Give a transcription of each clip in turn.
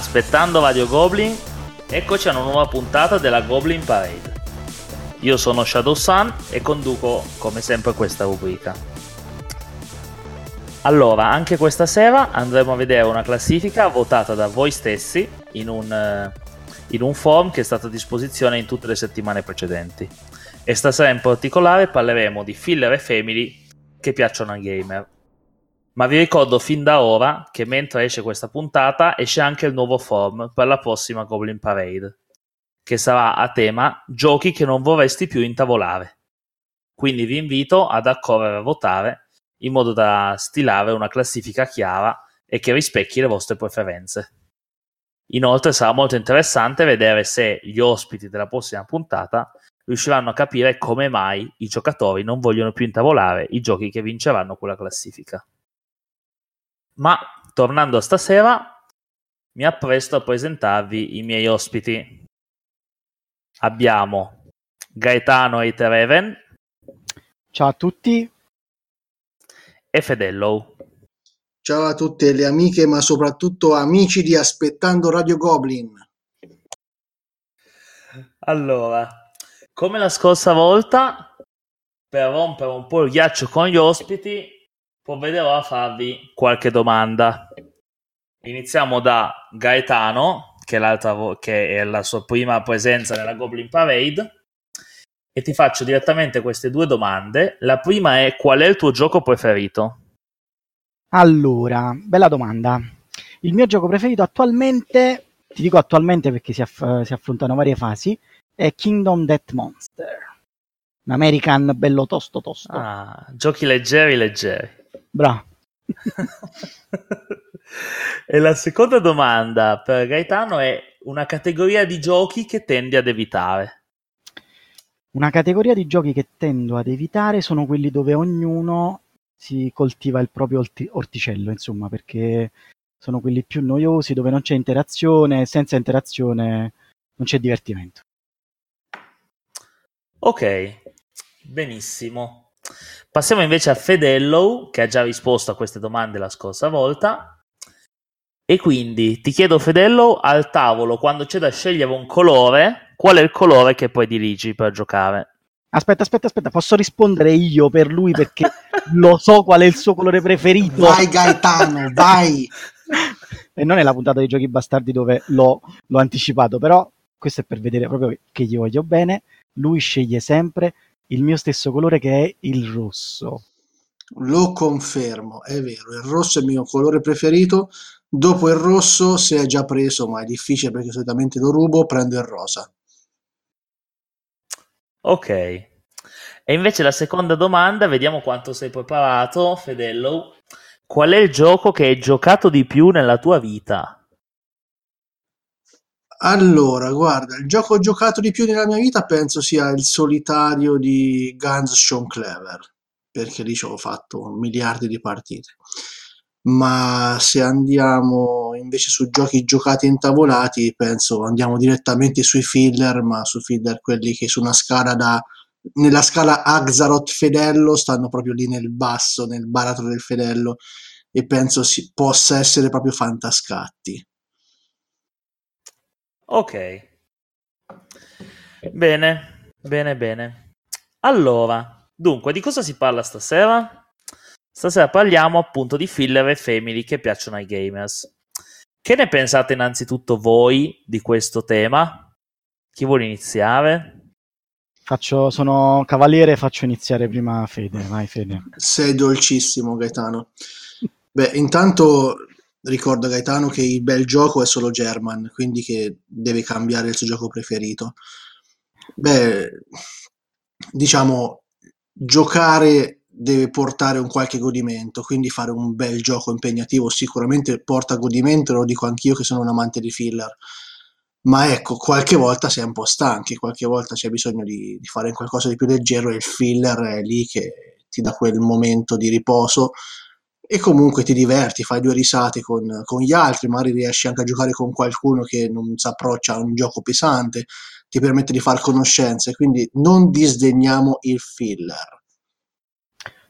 Aspettando Radio Goblin, eccoci a una nuova puntata della Goblin Parade. Io sono Shadow Sun e conduco come sempre questa rubrica. Allora, anche questa sera andremo a vedere una classifica votata da voi stessi in un, eh, in un form che è stato a disposizione in tutte le settimane precedenti. E stasera in particolare parleremo di filler e family che piacciono ai gamer. Ma vi ricordo fin da ora che mentre esce questa puntata esce anche il nuovo form per la prossima Goblin Parade, che sarà a tema giochi che non vorresti più intavolare. Quindi vi invito ad accorrere a votare in modo da stilare una classifica chiara e che rispecchi le vostre preferenze. Inoltre sarà molto interessante vedere se gli ospiti della prossima puntata riusciranno a capire come mai i giocatori non vogliono più intavolare i giochi che vinceranno quella classifica. Ma tornando a stasera, mi appresto a presentarvi i miei ospiti. Abbiamo Gaetano Eitereven. Ciao a tutti. E Fedello. Ciao a tutte le amiche, ma soprattutto amici di Aspettando Radio Goblin. Allora, come la scorsa volta, per rompere un po' il ghiaccio con gli ospiti, provvederò a farvi qualche domanda. Iniziamo da Gaetano, che è, vo- che è la sua prima presenza nella Goblin Parade, e ti faccio direttamente queste due domande. La prima è qual è il tuo gioco preferito? Allora, bella domanda. Il mio gioco preferito attualmente, ti dico attualmente perché si, aff- si affrontano varie fasi, è Kingdom Death Monster. Un American bello tosto tosto. Ah, giochi leggeri leggeri. Bravo. e la seconda domanda per Gaetano è una categoria di giochi che tendi ad evitare. Una categoria di giochi che tendo ad evitare sono quelli dove ognuno si coltiva il proprio orticello, insomma, perché sono quelli più noiosi, dove non c'è interazione, senza interazione non c'è divertimento. Ok, benissimo. Passiamo invece a Fedello, che ha già risposto a queste domande la scorsa volta. E quindi ti chiedo, Fedello, al tavolo, quando c'è da scegliere un colore, qual è il colore che poi dirigi per giocare? Aspetta, aspetta, aspetta, posso rispondere io per lui perché lo so qual è il suo colore preferito. Vai Gaetano, vai! e non è la puntata dei giochi bastardi dove l'ho, l'ho anticipato, però questo è per vedere proprio che gli voglio bene lui sceglie sempre il mio stesso colore che è il rosso. Lo confermo, è vero, il rosso è il mio colore preferito. Dopo il rosso, se è già preso, ma è difficile perché solitamente lo rubo, prendo il rosa. Ok. E invece la seconda domanda, vediamo quanto sei preparato, Fedello. Qual è il gioco che hai giocato di più nella tua vita? Allora, guarda, il gioco giocato di più nella mia vita penso sia il solitario di Guns Sean Clever, perché lì ci ho fatto miliardi di partite. Ma se andiamo invece su giochi giocati intavolati, penso andiamo direttamente sui filler, ma su filler quelli che su una scala da nella scala Axaroth Fedello stanno proprio lì nel basso, nel baratro del Fedello e penso si, possa essere proprio fantascatti. Ok. Bene, bene, bene. Allora, dunque, di cosa si parla stasera? Stasera parliamo appunto di filler e family che piacciono ai gamers. Che ne pensate innanzitutto voi di questo tema? Chi vuole iniziare? Faccio, sono cavaliere, faccio iniziare prima Fede. Vai Fede. Sei dolcissimo Gaetano. Beh, intanto ricordo a Gaetano che il bel gioco è solo German, quindi che deve cambiare il suo gioco preferito. Beh, diciamo, giocare deve portare un qualche godimento, quindi fare un bel gioco impegnativo sicuramente porta godimento, lo dico anch'io che sono un amante di filler. Ma ecco, qualche volta si è un po' stanchi, qualche volta c'è bisogno di, di fare qualcosa di più leggero e il filler è lì che ti dà quel momento di riposo e comunque ti diverti, fai due risate con, con, gli altri, magari riesci anche a giocare con qualcuno che non si approccia a un gioco pesante, ti permette di far conoscenze, quindi non disdegniamo il filler.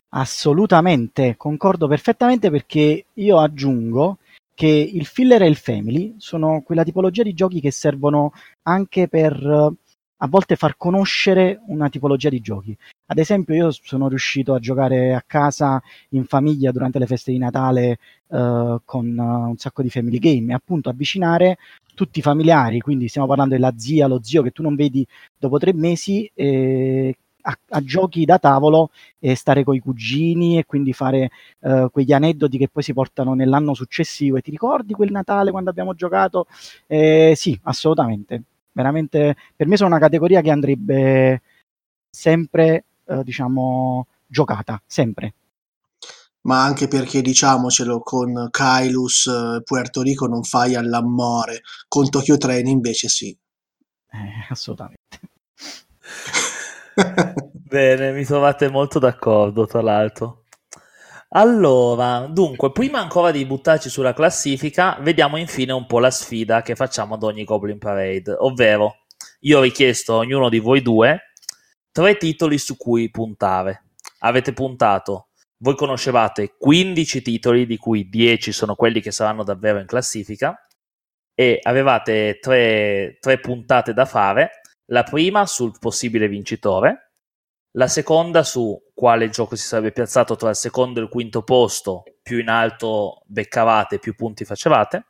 Assolutamente, concordo perfettamente perché io aggiungo che il filler e il family sono quella tipologia di giochi che servono anche per a volte far conoscere una tipologia di giochi. Ad esempio, io sono riuscito a giocare a casa in famiglia durante le feste di Natale uh, con uh, un sacco di family game e appunto avvicinare tutti i familiari, quindi stiamo parlando della zia, lo zio che tu non vedi dopo tre mesi. Eh, a, a, giochi da tavolo e stare con i cugini e quindi fare uh, quegli aneddoti che poi si portano nell'anno successivo e ti ricordi quel Natale quando abbiamo giocato? Eh, sì, assolutamente. Veramente per me sono una categoria che andrebbe sempre, uh, diciamo, giocata, sempre. Ma anche perché, diciamocelo, con Kailus uh, Puerto Rico non fai all'amore, con Tokyo Train invece sì. Eh, assolutamente. Bene, mi trovate molto d'accordo, tra l'altro. Allora, dunque, prima ancora di buttarci sulla classifica, vediamo infine un po' la sfida che facciamo ad ogni Goblin Parade, ovvero io ho richiesto a ognuno di voi due tre titoli su cui puntare. Avete puntato, voi conoscevate 15 titoli, di cui 10 sono quelli che saranno davvero in classifica, e avevate tre, tre puntate da fare la prima sul possibile vincitore, la seconda su quale gioco si sarebbe piazzato tra il secondo e il quinto posto, più in alto beccavate, più punti facevate,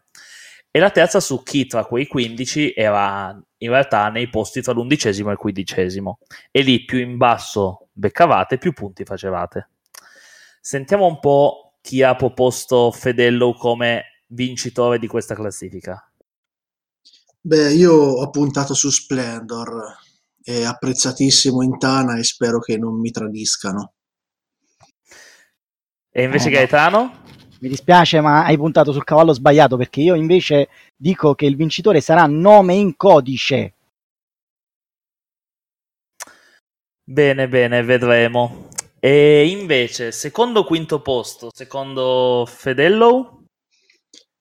e la terza su chi tra quei 15 era in realtà nei posti tra l'undicesimo e il quindicesimo, e lì più in basso beccavate, più punti facevate. Sentiamo un po' chi ha proposto Fedello come vincitore di questa classifica. Beh, io ho puntato su Splendor, è apprezzatissimo in Tana e spero che non mi tradiscano. E invece eh, Gaetano? Mi dispiace, ma hai puntato sul cavallo sbagliato perché io invece dico che il vincitore sarà nome in codice. Bene, bene, vedremo. E invece, secondo quinto posto, secondo Fedello?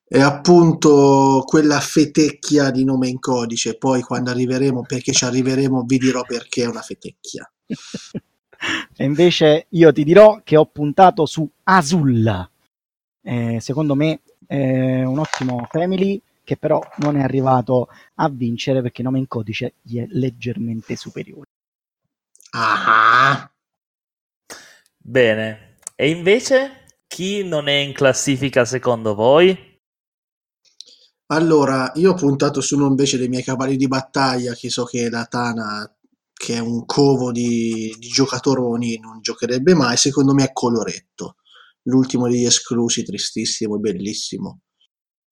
È appunto quella fetecchia di nome in codice. Poi quando arriveremo, perché ci arriveremo, vi dirò perché è una fetecchia. e invece io ti dirò che ho puntato su Azul. Eh, secondo me è un ottimo family che però non è arrivato a vincere perché il nome in codice gli è leggermente superiore. Ah. Bene. E invece chi non è in classifica secondo voi? Allora, io ho puntato su uno invece dei miei cavalli di battaglia, che so che la Tana, che è un covo di, di giocatoroni, non giocherebbe mai. Secondo me è Coloretto, l'ultimo degli esclusi, tristissimo e bellissimo.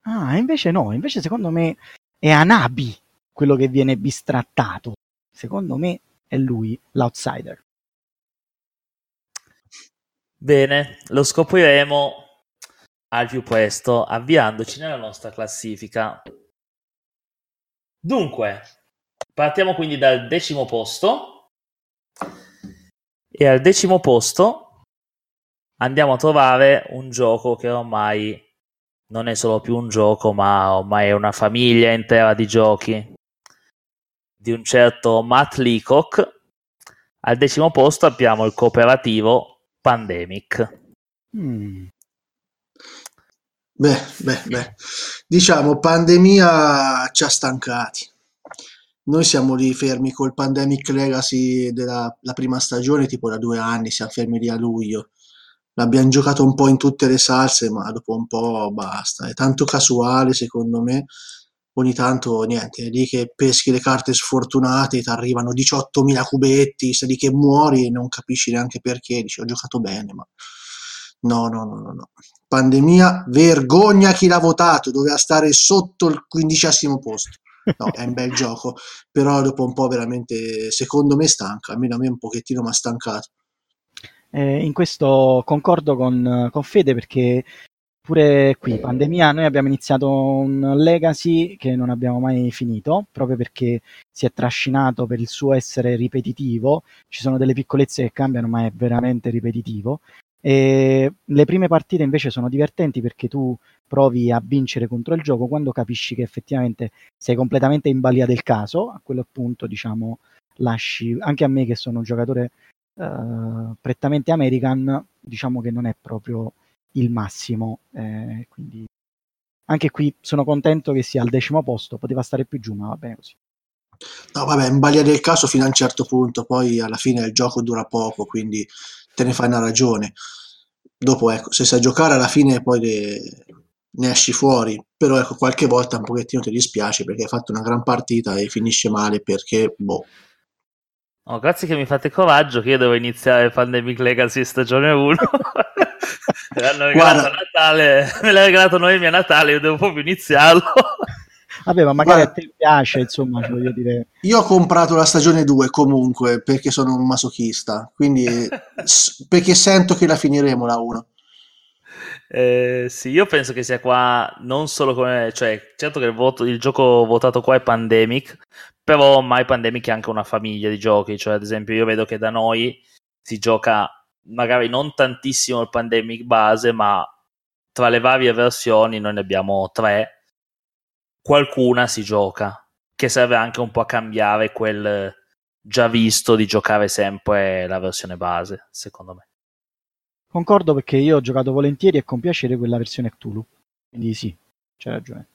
Ah, invece no, invece secondo me è Anabi quello che viene bistrattato. Secondo me è lui, l'outsider. Bene, lo scopriremo al più presto, avviandoci nella nostra classifica. Dunque, partiamo quindi dal decimo posto e al decimo posto andiamo a trovare un gioco che ormai non è solo più un gioco, ma ormai è una famiglia intera di giochi di un certo Matt Leacock. Al decimo posto abbiamo il cooperativo Pandemic. Mm. Beh, beh, beh, diciamo, pandemia ci ha stancati. Noi siamo lì fermi col Pandemic Legacy della prima stagione, tipo da due anni, siamo fermi lì a luglio. L'abbiamo giocato un po' in tutte le salse, ma dopo un po' basta. È tanto casuale, secondo me. Ogni tanto, niente, è lì che peschi le carte sfortunate, ti arrivano 18.000 cubetti, sei lì che muori e non capisci neanche perché. Dici, ho giocato bene, ma No, no, no, no, no. Pandemia, vergogna chi l'ha votato, doveva stare sotto il quindicesimo posto. No, è un bel gioco, però dopo un po' veramente, secondo me, stanca, almeno a me un pochettino mi ha stancato. Eh, in questo concordo con, con Fede perché pure qui, pandemia, noi abbiamo iniziato un legacy che non abbiamo mai finito, proprio perché si è trascinato per il suo essere ripetitivo, ci sono delle piccolezze che cambiano, ma è veramente ripetitivo. E le prime partite invece sono divertenti perché tu provi a vincere contro il gioco quando capisci che effettivamente sei completamente in balia del caso, a quel punto diciamo lasci anche a me che sono un giocatore uh, prettamente American, diciamo che non è proprio il massimo, eh, quindi Anche qui sono contento che sia al decimo posto, poteva stare più giù, ma va bene così. No, vabbè, in balia del caso fino a un certo punto, poi alla fine il gioco dura poco, quindi te ne fai una ragione. Dopo, ecco, se sai giocare alla fine poi le... ne esci fuori, però ecco, qualche volta un pochettino ti dispiace perché hai fatto una gran partita e finisce male perché, boh. Oh, grazie che mi fate coraggio che io devo iniziare Pandemic Legacy stagione 1. me l'hanno regalato a Natale, me l'ha regalato Noemi a Natale, io devo proprio iniziarlo. Vabbè, ma magari Guarda, a te piace, insomma, voglio dire. Io ho comprato la stagione 2 comunque perché sono un masochista, quindi perché sento che la finiremo la 1. Eh, sì, io penso che sia qua non solo come, cioè, certo che il, voto, il gioco votato qua è Pandemic, però ormai Pandemic è anche una famiglia di giochi, cioè ad esempio io vedo che da noi si gioca magari non tantissimo il Pandemic base, ma tra le varie versioni noi ne abbiamo tre qualcuna si gioca, che serve anche un po' a cambiare quel già visto di giocare sempre la versione base, secondo me. Concordo perché io ho giocato volentieri e con piacere quella versione Cthulhu, quindi sì, c'è ragione.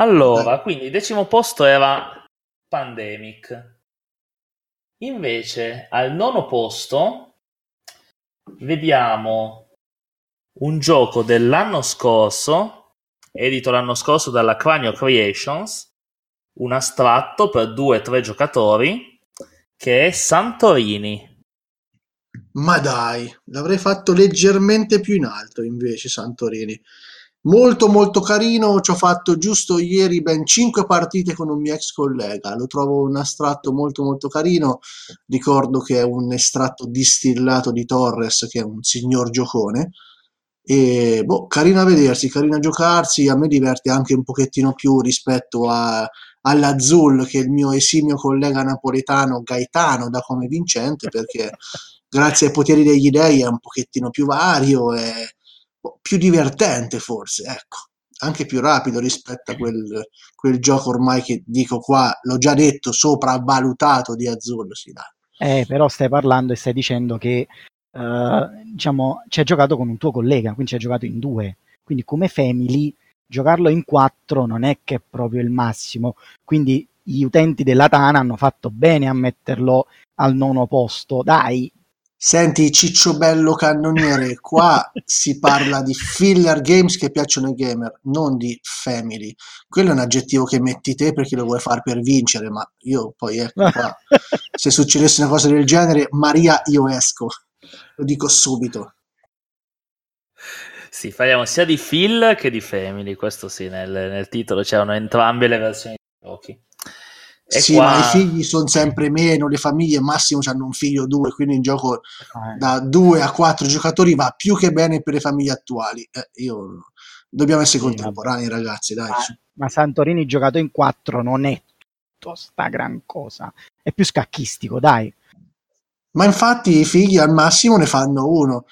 Allora, quindi il decimo posto era Pandemic. Invece al nono posto vediamo un gioco dell'anno scorso edito l'anno scorso dalla Cranio Creations, un astratto per 2-3 giocatori che è Santorini. Ma dai, l'avrei fatto leggermente più in alto invece Santorini. Molto molto carino, ci ho fatto giusto ieri ben 5 partite con un mio ex collega, lo trovo un astratto molto molto carino, ricordo che è un estratto distillato di Torres che è un signor giocone, e boh, carino a vedersi, carino a giocarsi, a me diverte anche un pochettino più rispetto a, all'Azul che il mio esimio collega napoletano Gaetano da come vincente perché grazie ai poteri degli dei è un pochettino più vario e boh, più divertente forse, ecco, anche più rapido rispetto a quel, quel gioco ormai che dico qua, l'ho già detto, sopravvalutato di Azul, si dà. Eh, però stai parlando e stai dicendo che uh, diciamo, ci hai giocato con un tuo collega, quindi ci hai giocato in due. Quindi come family giocarlo in quattro non è che è proprio il massimo. Quindi gli utenti della Tana hanno fatto bene a metterlo al nono posto. Dai. Senti, Ciccio Bello Cannoniere, qua si parla di filler games che piacciono ai gamer, non di family. Quello è un aggettivo che metti te perché lo vuoi fare per vincere, ma io poi ecco qua. Se succedesse una cosa del genere, Maria, io esco. Lo dico subito. Sì, parliamo sia di Phil che di Family, questo sì, nel, nel titolo c'erano entrambe le versioni dei giochi. E sì, qua... ma i figli sono sempre meno, le famiglie massimo hanno un figlio o due, quindi in gioco eh. da due a quattro giocatori va più che bene per le famiglie attuali. Eh, io... Dobbiamo essere sì, contemporanei, ragazzi, dai. Ma, ma, Santorini giocato in quattro non è tutta sta gran cosa, è più scacchistico, dai. Ma infatti i figli al massimo ne fanno uno.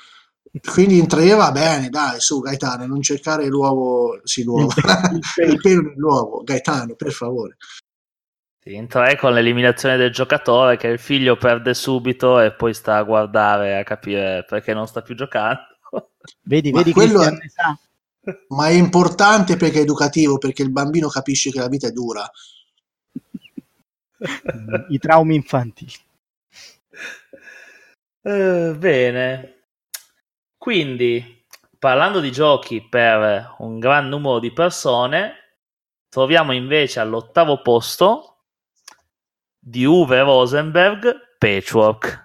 Quindi in tre va bene, dai, su Gaetano, non cercare l'uovo, sì, l'uovo, il pelo nell'uovo, Gaetano, per favore. In tre con l'eliminazione del giocatore che il figlio perde subito e poi sta a guardare a capire perché non sta più giocando. Vedi, ma vedi quello è, ma è importante perché è educativo, perché il bambino capisce che la vita è dura. I traumi infantili. Uh, bene, quindi parlando di giochi per un gran numero di persone, troviamo invece all'ottavo posto di Uwe Rosenberg Patchwork.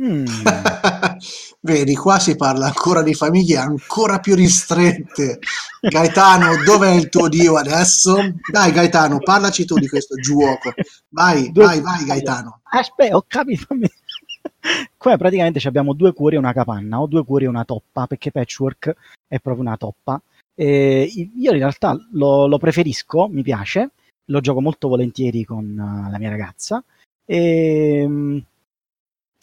Mm. Vedi, qua si parla ancora di famiglie ancora più ristrette. Gaetano, dov'è il tuo Dio adesso? Dai, Gaetano, parlaci tu di questo gioco. Vai, vai, vai, Gaetano. Aspetta, ho capito. Qua praticamente abbiamo due cuori e una capanna, o due cuori e una toppa, perché patchwork è proprio una toppa. E io in realtà lo, lo, preferisco, mi piace, lo gioco molto volentieri con uh, la mia ragazza e, mm,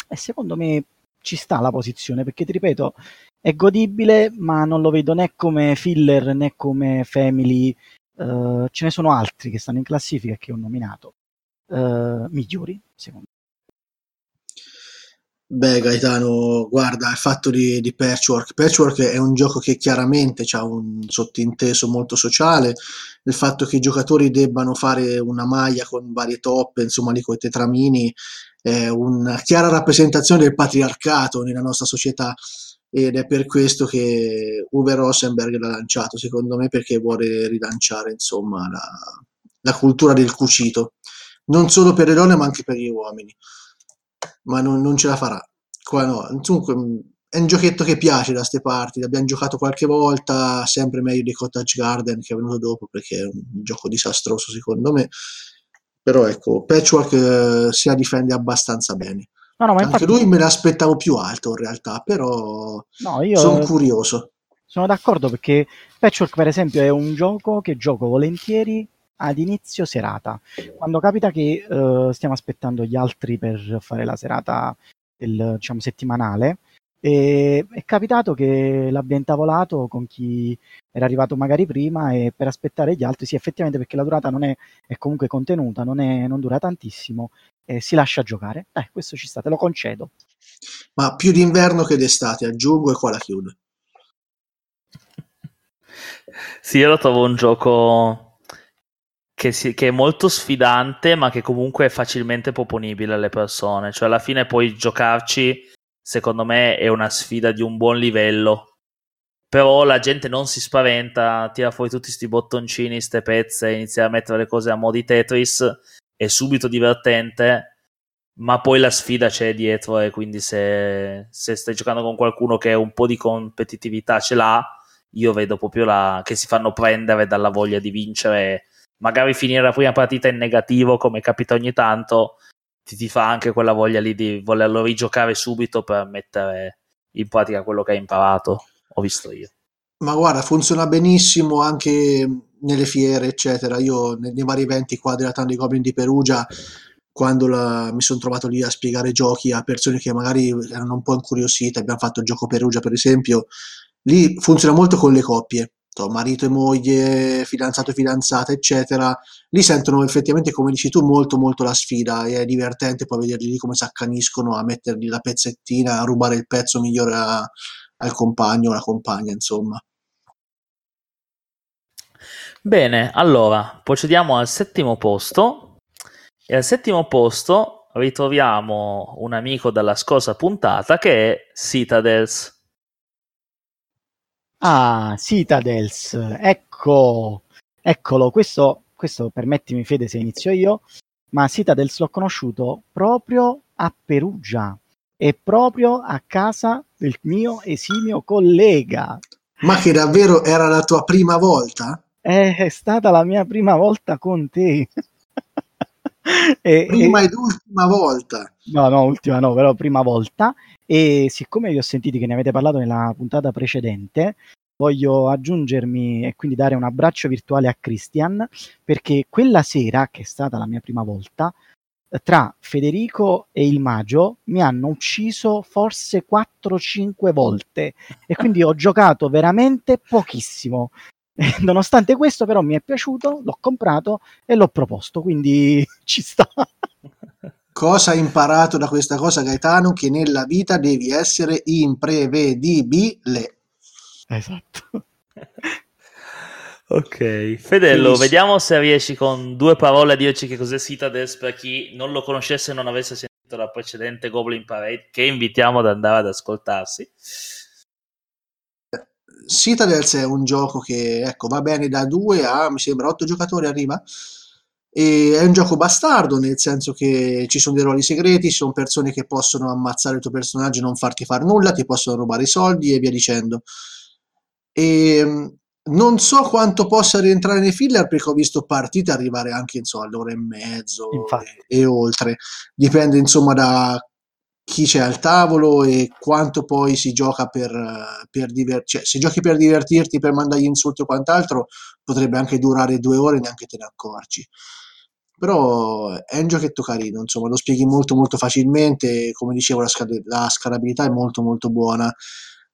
e, secondo me ci sta la posizione perché ti ripeto è godibile ma non lo vedo né come filler né come family uh, ce ne sono altri che stanno in classifica che ho nominato uh, migliori secondo Beh, Gaetano, guarda, il fatto di, di Patchwork. Patchwork è un gioco che chiaramente ha un sottinteso molto sociale, il fatto che i giocatori debbano fare una maglia con varie toppe, insomma, lì con i tetramini, è una chiara rappresentazione del patriarcato nella nostra società. Ed è per questo che Uwe Rosenberg l'ha lanciato, secondo me, perché vuole rilanciare, insomma, la, la cultura del cucito, non solo per le donne, ma anche per gli uomini ma non, non ce la farà. Qua no. Dunque, è un giochetto che piace da ste parti, l'abbiamo giocato qualche volta, sempre meglio di Cottage Garden che è venuto dopo perché è un gioco disastroso secondo me. Però ecco, Patchwork eh, si la difende abbastanza bene. No, no, Anche infatti... lui me l'aspettavo più alto in realtà, però no, io... sono curioso. Sono d'accordo perché Patchwork per esempio è un gioco che gioco volentieri ad inizio serata. Quando capita che uh, stiamo aspettando gli altri per fare la serata del, diciamo, settimanale, e è capitato che l'abbia intavolato con chi era arrivato magari prima e per aspettare gli altri, sì, effettivamente perché la durata non è, è comunque contenuta, non, è, non dura tantissimo, eh, si lascia giocare. Eh, questo ci sta, te lo concedo. Ma più d'inverno che d'estate, aggiungo e qua la chiudo. Sì, io lo trovo un gioco che, si, che, è molto sfidante, ma che comunque è facilmente proponibile alle persone. Cioè, alla fine puoi giocarci, secondo me, è una sfida di un buon livello. Però la gente non si spaventa, tira fuori tutti questi bottoncini, queste pezze, inizia a mettere le cose a mo' di Tetris, è subito divertente, ma poi la sfida c'è dietro e quindi se, se stai giocando con qualcuno che un po' di competitività ce l'ha, io vedo proprio la, che si fanno prendere dalla voglia di vincere magari finire la prima partita in negativo come capita ogni tanto ti, ti fa anche quella voglia lì di volerlo rigiocare subito per mettere in pratica quello che hai imparato ho visto io. Ma guarda funziona benissimo anche nelle fiere eccetera. Io nei, nei vari eventi qua della Tandy Goblin di Perugia quando la, mi sono trovato lì a spiegare giochi a persone che magari erano un po' incuriosite abbiamo fatto il gioco Perugia per esempio lì funziona molto con le coppie marito e moglie, fidanzato e fidanzata, eccetera, lì sentono effettivamente, come dici tu, molto molto la sfida e è divertente poi vederli lì come si accaniscono a mettergli la pezzettina, a rubare il pezzo migliore a, al compagno o alla compagna, insomma. Bene, allora procediamo al settimo posto e al settimo posto ritroviamo un amico dalla scorsa puntata che è Citadels. Ah, Citadels, ecco, eccolo, questo, questo permettimi Fede se inizio io, ma Citadels l'ho conosciuto proprio a Perugia e proprio a casa del mio esimio collega. Ma che davvero era la tua prima volta? È, è stata la mia prima volta con te. e, prima e... ed ultima volta. No, no, ultima no, però prima volta. E siccome vi ho sentito che ne avete parlato nella puntata precedente, voglio aggiungermi e quindi dare un abbraccio virtuale a Christian, perché quella sera, che è stata la mia prima volta, tra Federico e il Magio mi hanno ucciso forse 4-5 volte e quindi ho giocato veramente pochissimo. Nonostante questo, però, mi è piaciuto, l'ho comprato e l'ho proposto, quindi ci sta. Cosa hai imparato da questa cosa, Gaetano? Che nella vita devi essere imprevedibile. Esatto. ok, Fedello, vediamo se riesci con due parole a dirci che cos'è Citadels per chi non lo conoscesse e non avesse sentito la precedente Goblin Parade, che invitiamo ad andare ad ascoltarsi. Citadels è un gioco che ecco, va bene da 2 a mi sembra 8 giocatori arriva e è un gioco bastardo nel senso che ci sono dei ruoli segreti, ci sono persone che possono ammazzare il tuo personaggio e non farti fare nulla, ti possono rubare i soldi e via dicendo. E ehm, non so quanto possa rientrare nei filler perché ho visto partite arrivare anche insomma, all'ora e mezzo e, e, oltre. Dipende insomma da chi c'è al tavolo e quanto poi si gioca per, per divertirti. Cioè, se giochi per divertirti, per mandargli insulti o quant'altro, potrebbe anche durare due ore e neanche te ne accorgi. Però è un giochetto carino, insomma, lo spieghi molto molto facilmente, come dicevo la, scal- la scalabilità è molto molto buona,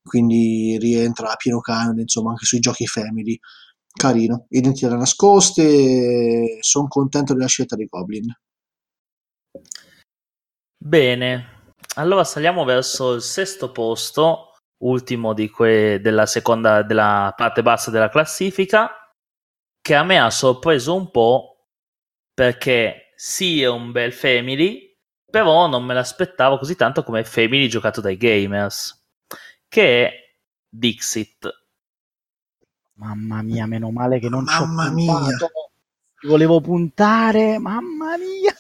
quindi rientra a pieno canone, insomma, anche sui giochi family. Carino, identità nascoste, sono contento della scelta di Goblin. Bene, allora saliamo verso il sesto posto, ultimo di que- della seconda, della parte bassa della classifica, che a me ha sorpreso un po' perché sì è un bel family, però non me l'aspettavo così tanto come family giocato dai gamers, che è Dixit. Mamma mia, meno male che non ci ho Mamma mia. puntato. Ci volevo puntare, mamma mia.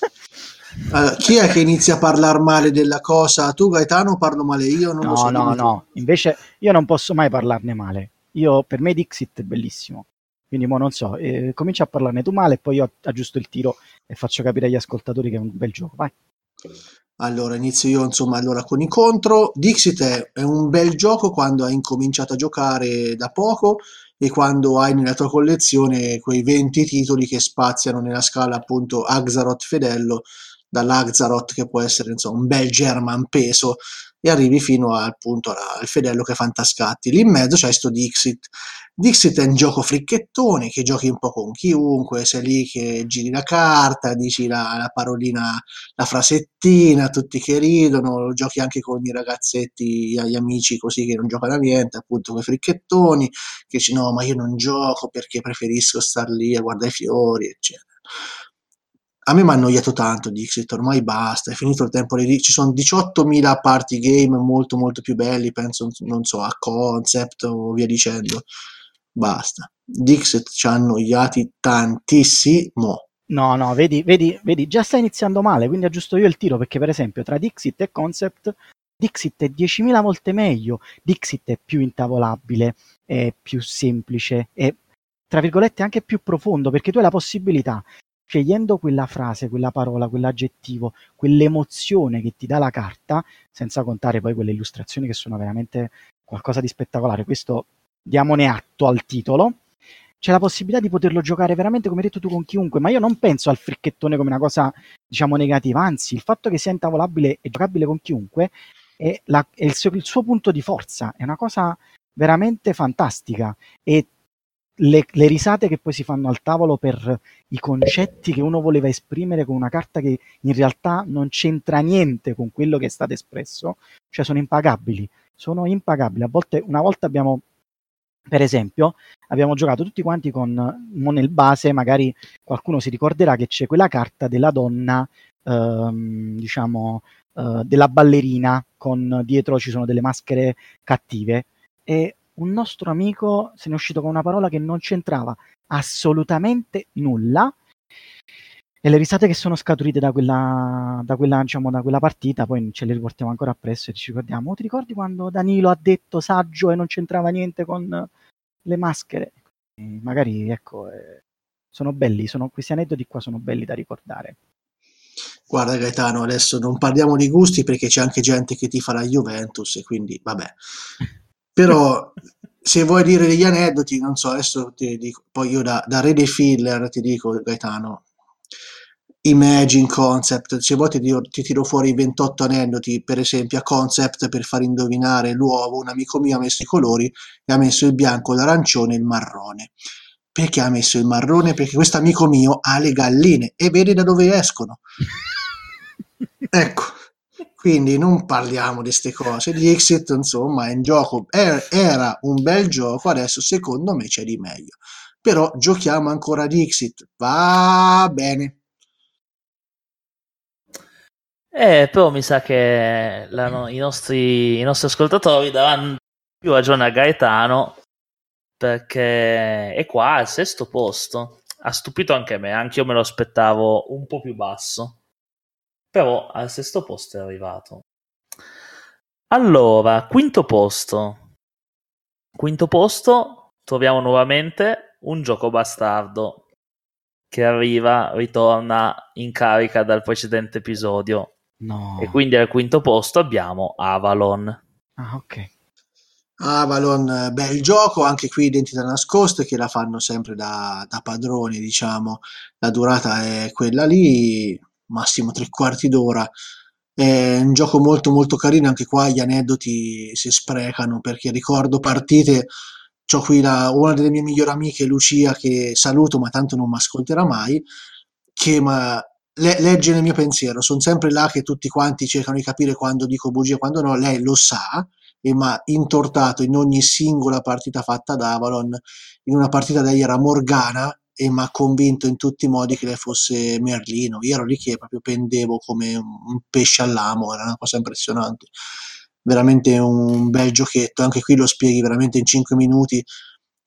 Allora, chi è che inizia a parlare male della cosa? Tu Gaetano parlo male io? Non lo No, so. no, no. Invece io non posso mai parlarne male. Io, per me Dixit è bellissimo. Quindi mo non so, eh, comincia a parlarne tu male e poi io aggiusto il tiro e faccio capire agli ascoltatori che è un bel gioco. Vai. Allora, inizio io insomma allora con i contro. Dixit è, è un bel gioco quando hai incominciato a giocare da poco e quando hai nella tua collezione quei 20 titoli che spaziano nella scala appunto Axaroth Fedello, dall'Axaroth che può essere insomma un bel German peso e arrivi fino al punto al Fedello che Fantascatti. Lì in mezzo c'è sto Dixit. Dixit è un gioco fricchettone che giochi un po' con chiunque, sei lì che giri la carta, dici la, la parolina la frasettina, tutti che ridono, lo giochi anche con i ragazzetti, gli amici così che non giocano a niente, appunto quei fricchettoni, che dici no, ma io non gioco perché preferisco star lì a guardare i fiori, eccetera. A me mi ha annoiato tanto Dixit, ormai basta, è finito il tempo. Ci sono 18.000 party game molto molto più belli, penso, non so, a Concept o via dicendo. Basta. Dixit ci ha annoiati tantissimo. No, no, vedi, vedi, vedi, già sta iniziando male, quindi aggiusto io il tiro perché per esempio tra Dixit e Concept, Dixit è 10.000 volte meglio, Dixit è più intavolabile, è più semplice, è tra virgolette anche più profondo perché tu hai la possibilità, scegliendo quella frase, quella parola, quell'aggettivo, quell'emozione che ti dà la carta, senza contare poi quelle illustrazioni che sono veramente qualcosa di spettacolare, questo diamone atto al titolo, c'è la possibilità di poterlo giocare veramente come hai detto tu con chiunque, ma io non penso al fricchettone come una cosa diciamo negativa, anzi il fatto che sia intavolabile e giocabile con chiunque è, la- è il, suo, il suo punto di forza, è una cosa veramente fantastica. E le, le risate che poi si fanno al tavolo per i concetti che uno voleva esprimere con una carta che in realtà non c'entra niente con quello che è stato espresso, cioè sono impagabili, sono impagabili. A volte, una volta abbiamo, per esempio, abbiamo giocato tutti quanti con, nel base, magari qualcuno si ricorderà che c'è quella carta della donna, ehm, diciamo, eh, della ballerina, con dietro ci sono delle maschere cattive, e un nostro amico se ne è uscito con una parola che non c'entrava assolutamente nulla. E le risate che sono scaturite da quella, da quella, diciamo, da quella partita, poi ce le riportiamo ancora appresso e ci ricordiamo. "Oh, ti ricordi quando Danilo ha detto saggio e non c'entrava niente con le maschere? E magari, ecco, eh, sono belli, sono, questi aneddoti qua sono belli da ricordare. Guarda Gaetano, adesso non parliamo di gusti perché c'è anche gente che ti fa la Juventus e quindi vabbè. Però se vuoi dire degli aneddoti, non so, adesso ti dico, poi io da, da Rede Filler ti dico Gaetano, Imagine Concept, se vuoi ti, tiro- ti tiro fuori 28 aneddoti, per esempio a Concept per far indovinare l'uovo, un amico mio ha messo i colori e ha messo il bianco, l'arancione e il marrone. Perché ha messo il marrone? Perché questo amico mio ha le galline e vede da dove escono. Ecco, quindi non parliamo di queste cose. Di Exit, insomma, è un gioco, er- era un bel gioco, adesso secondo me c'è di meglio. Però giochiamo ancora di Exit, va bene. Eh, però mi sa che i, nostri, i nostri ascoltatori daranno più ragione a Gaetano perché è qua al sesto posto. Ha stupito anche me, anche io me lo aspettavo un po' più basso. Però al sesto posto è arrivato. Allora, quinto posto. Quinto posto troviamo nuovamente un gioco bastardo che arriva, ritorna in carica dal precedente episodio. No. E quindi al quinto posto abbiamo Avalon. Ah, ok. Avalon, eh, bel gioco, anche qui identità nascoste che la fanno sempre da, da padroni, diciamo. La durata è quella lì, massimo tre quarti d'ora. È un gioco molto molto carino, anche qua gli aneddoti si sprecano perché ricordo partite, c'ho qui la- una delle mie migliori amiche, Lucia, che saluto ma tanto non mi ascolterà mai, che ma le- legge nel mio pensiero, sono sempre là che tutti quanti cercano di capire quando dico bugie e quando no, lei lo sa e mi ha intortato in ogni singola partita fatta ad Avalon, in una partita da lei era Morgana e mi ha convinto in tutti i modi che lei fosse Merlino, io ero lì che proprio pendevo come un pesce all'amo, era una cosa impressionante, veramente un bel giochetto, anche qui lo spieghi veramente in 5 minuti,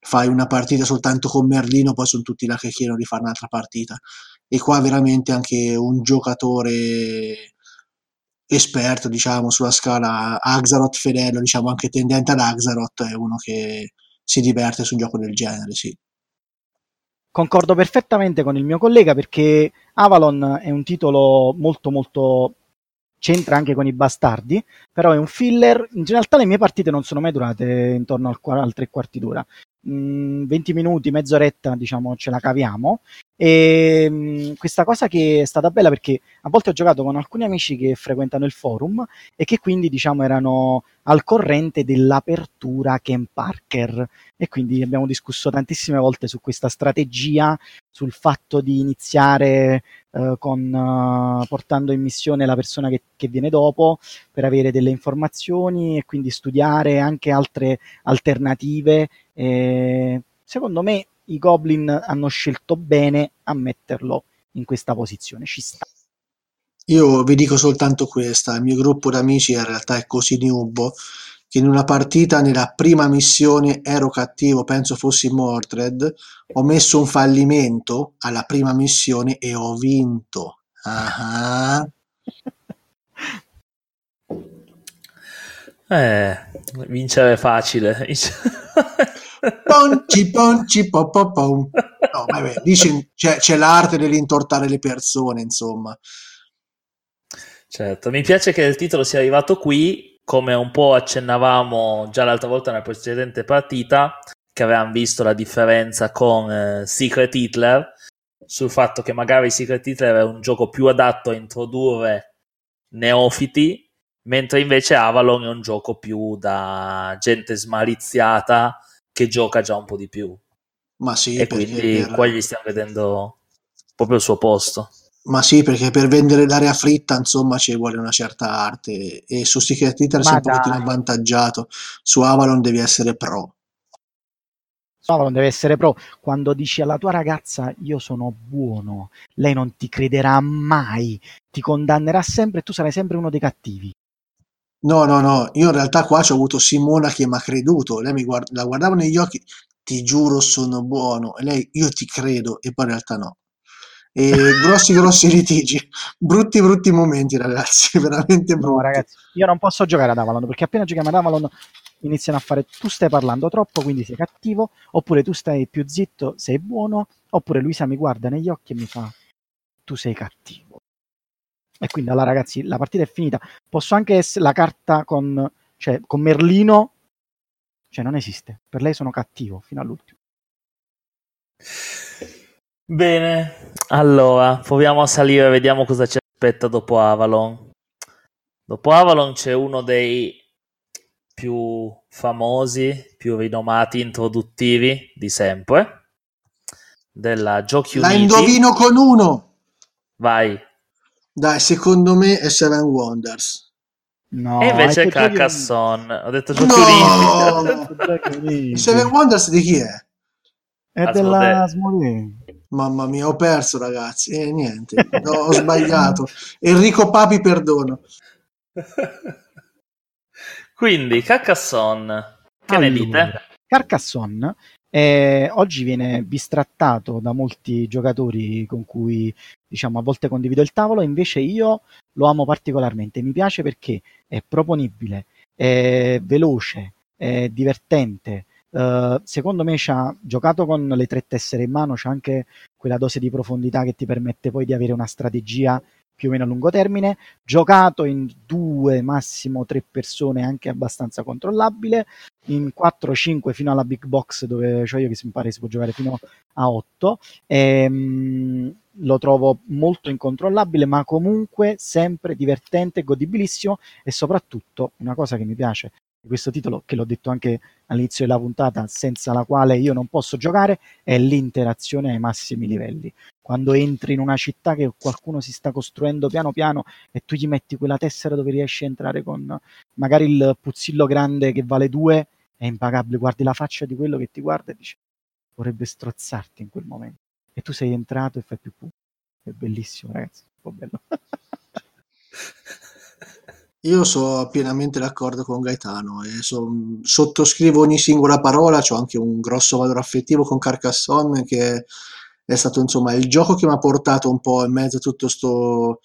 fai una partita soltanto con Merlino, poi sono tutti là che chiedono di fare un'altra partita. E qua veramente anche un giocatore esperto, diciamo, sulla scala Axaroth Fedello, diciamo anche tendente ad Axaroth, è uno che si diverte su un gioco del genere, sì. Concordo perfettamente con il mio collega perché Avalon è un titolo molto molto c'entra anche con i bastardi, però è un filler. In realtà le mie partite non sono mai durate intorno al, al tre quarti d'ora. 20 mm, minuti, mezz'oretta, diciamo, ce la caviamo. E mh, mm, questa cosa che è stata bella perché a volte ho giocato con alcuni amici che frequentano il forum e che quindi, diciamo, erano al corrente dell'apertura Ken Parker e quindi abbiamo discusso tantissime volte su questa strategia, sul fatto di iniziare uh, con, uh, portando in missione la persona che, che viene dopo per avere delle informazioni e quindi studiare anche altre alternative. E secondo me i Goblin hanno scelto bene a metterlo in questa posizione, ci sta. Io vi dico soltanto questa, il mio gruppo d'amici in realtà è così nubo che in una partita nella prima missione ero cattivo, penso fossi Mordred, ho messo un fallimento alla prima missione e ho vinto. Ah. Eh, vincere è facile. ponci, ponci, po, po, po. No, vabbè, dice, c'è, c'è l'arte dell'intortare le persone, insomma. Certo, mi piace che il titolo sia arrivato qui, come un po' accennavamo già l'altra volta nella precedente partita, che avevamo visto la differenza con eh, Secret Hitler, sul fatto che magari Secret Hitler è un gioco più adatto a introdurre neofiti, mentre invece Avalon è un gioco più da gente smaliziata che gioca già un po' di più. Ma sì, e quindi qua gli stiamo vedendo proprio il suo posto. Ma sì, perché per vendere l'area fritta, insomma, ci vuole una certa arte. E su Secret Hitler sei un pochettino avvantaggiato. Su Avalon devi essere pro. Su Avalon deve essere pro. Quando dici alla tua ragazza io sono buono, lei non ti crederà mai, ti condannerà sempre e tu sarai sempre uno dei cattivi. No, no, no, io in realtà qua c'ho avuto Simona che m'ha creduto, lei mi guard la guardavo negli occhi, ti giuro sono buono, e lei, io ti credo, e poi in realtà no. E grossi grossi litigi, brutti brutti momenti ragazzi, veramente brutti. No, ragazzi, io non posso giocare ad Avalon, perché appena giochiamo ad Avalon iniziano a fare tu stai parlando troppo, quindi sei cattivo, oppure tu stai più zitto, sei buono, oppure Luisa mi guarda negli occhi e mi fa tu sei cattivo. E quindi allora ragazzi, la partita è finita. Posso anche essere la carta con, cioè, con Merlino, cioè non esiste. Per lei sono cattivo fino all'ultimo. Bene, allora proviamo a salire, vediamo cosa ci aspetta dopo Avalon. Dopo Avalon c'è uno dei più famosi, più rinomati, introduttivi di sempre della Giochi Uniti. La indovino con uno. Vai. Dai, secondo me è Seven Wonders. No, e invece è Carcassonne. Ho detto giochi no! Seven Wonders di chi è? È Asmodee. della Asmodee. Mamma mia, ho perso ragazzi. E eh, niente, no, ho sbagliato. Enrico Papi, perdono. Quindi, Carcassonne, che allora, ne dite? Carcassonne eh, oggi viene bistrattato da molti giocatori con cui diciamo a volte condivido il tavolo, invece io lo amo particolarmente. Mi piace perché è proponibile, è veloce, è divertente. Uh, secondo me c'ha giocato con le tre tessere in mano, c'è anche quella dose di profondità che ti permette poi di avere una strategia più o meno a lungo termine, giocato in due, massimo tre persone anche abbastanza controllabile, in 4-5 fino alla big box dove cioè io che mi pare si può giocare fino a 8. E, ehm, lo trovo molto incontrollabile, ma comunque sempre divertente, godibilissimo. E soprattutto una cosa che mi piace questo titolo, che l'ho detto anche all'inizio della puntata, senza la quale io non posso giocare, è l'interazione ai massimi livelli. Quando entri in una città che qualcuno si sta costruendo piano piano e tu gli metti quella tessera dove riesci a entrare con magari il puzzillo grande che vale due, è impagabile. Guardi la faccia di quello che ti guarda e dici vorrebbe strozzarti in quel momento. E tu sei entrato e fai più pu. È bellissimo, ragazzi. Un po' bello. Io sono pienamente d'accordo con Gaetano e son- sottoscrivo ogni singola parola, ho anche un grosso valore affettivo con Carcassonne che è stato insomma il gioco che mi ha portato un po' in mezzo a tutto sto,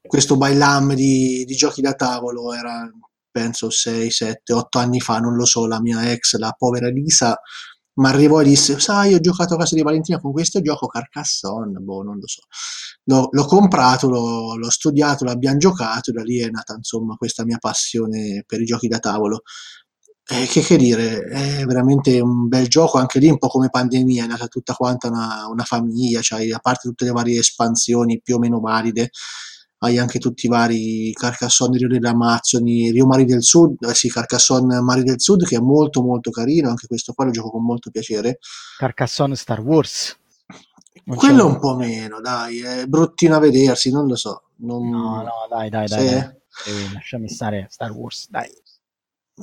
questo bailam di, di giochi da tavolo, era penso 6, 7, 8 anni fa, non lo so, la mia ex, la povera Lisa, mi arrivò e disse, sai, ho giocato a casa di Valentina con questo gioco Carcassonne, boh, non lo so. L'ho, l'ho comprato, l'ho, l'ho studiato, l'abbiamo giocato e da lì è nata, insomma, questa mia passione per i giochi da tavolo. Eh, che, che dire, è veramente un bel gioco, anche lì un po' come pandemia, è nata tutta quanta una, una famiglia, cioè, a parte tutte le varie espansioni più o meno valide, hai anche tutti i vari Carcassonne Rio delle Amazzoni, Rio Mari del Sud, eh sì, Carcassonne Mari del Sud che è molto molto carino, anche questo qua lo gioco con molto piacere. Carcassonne Star Wars. Non Quello un po' meno, dai, è bruttino a vedersi, non lo so. Non... No, no, dai, dai, dai, dai. Eh, lasciami stare Star Wars, dai.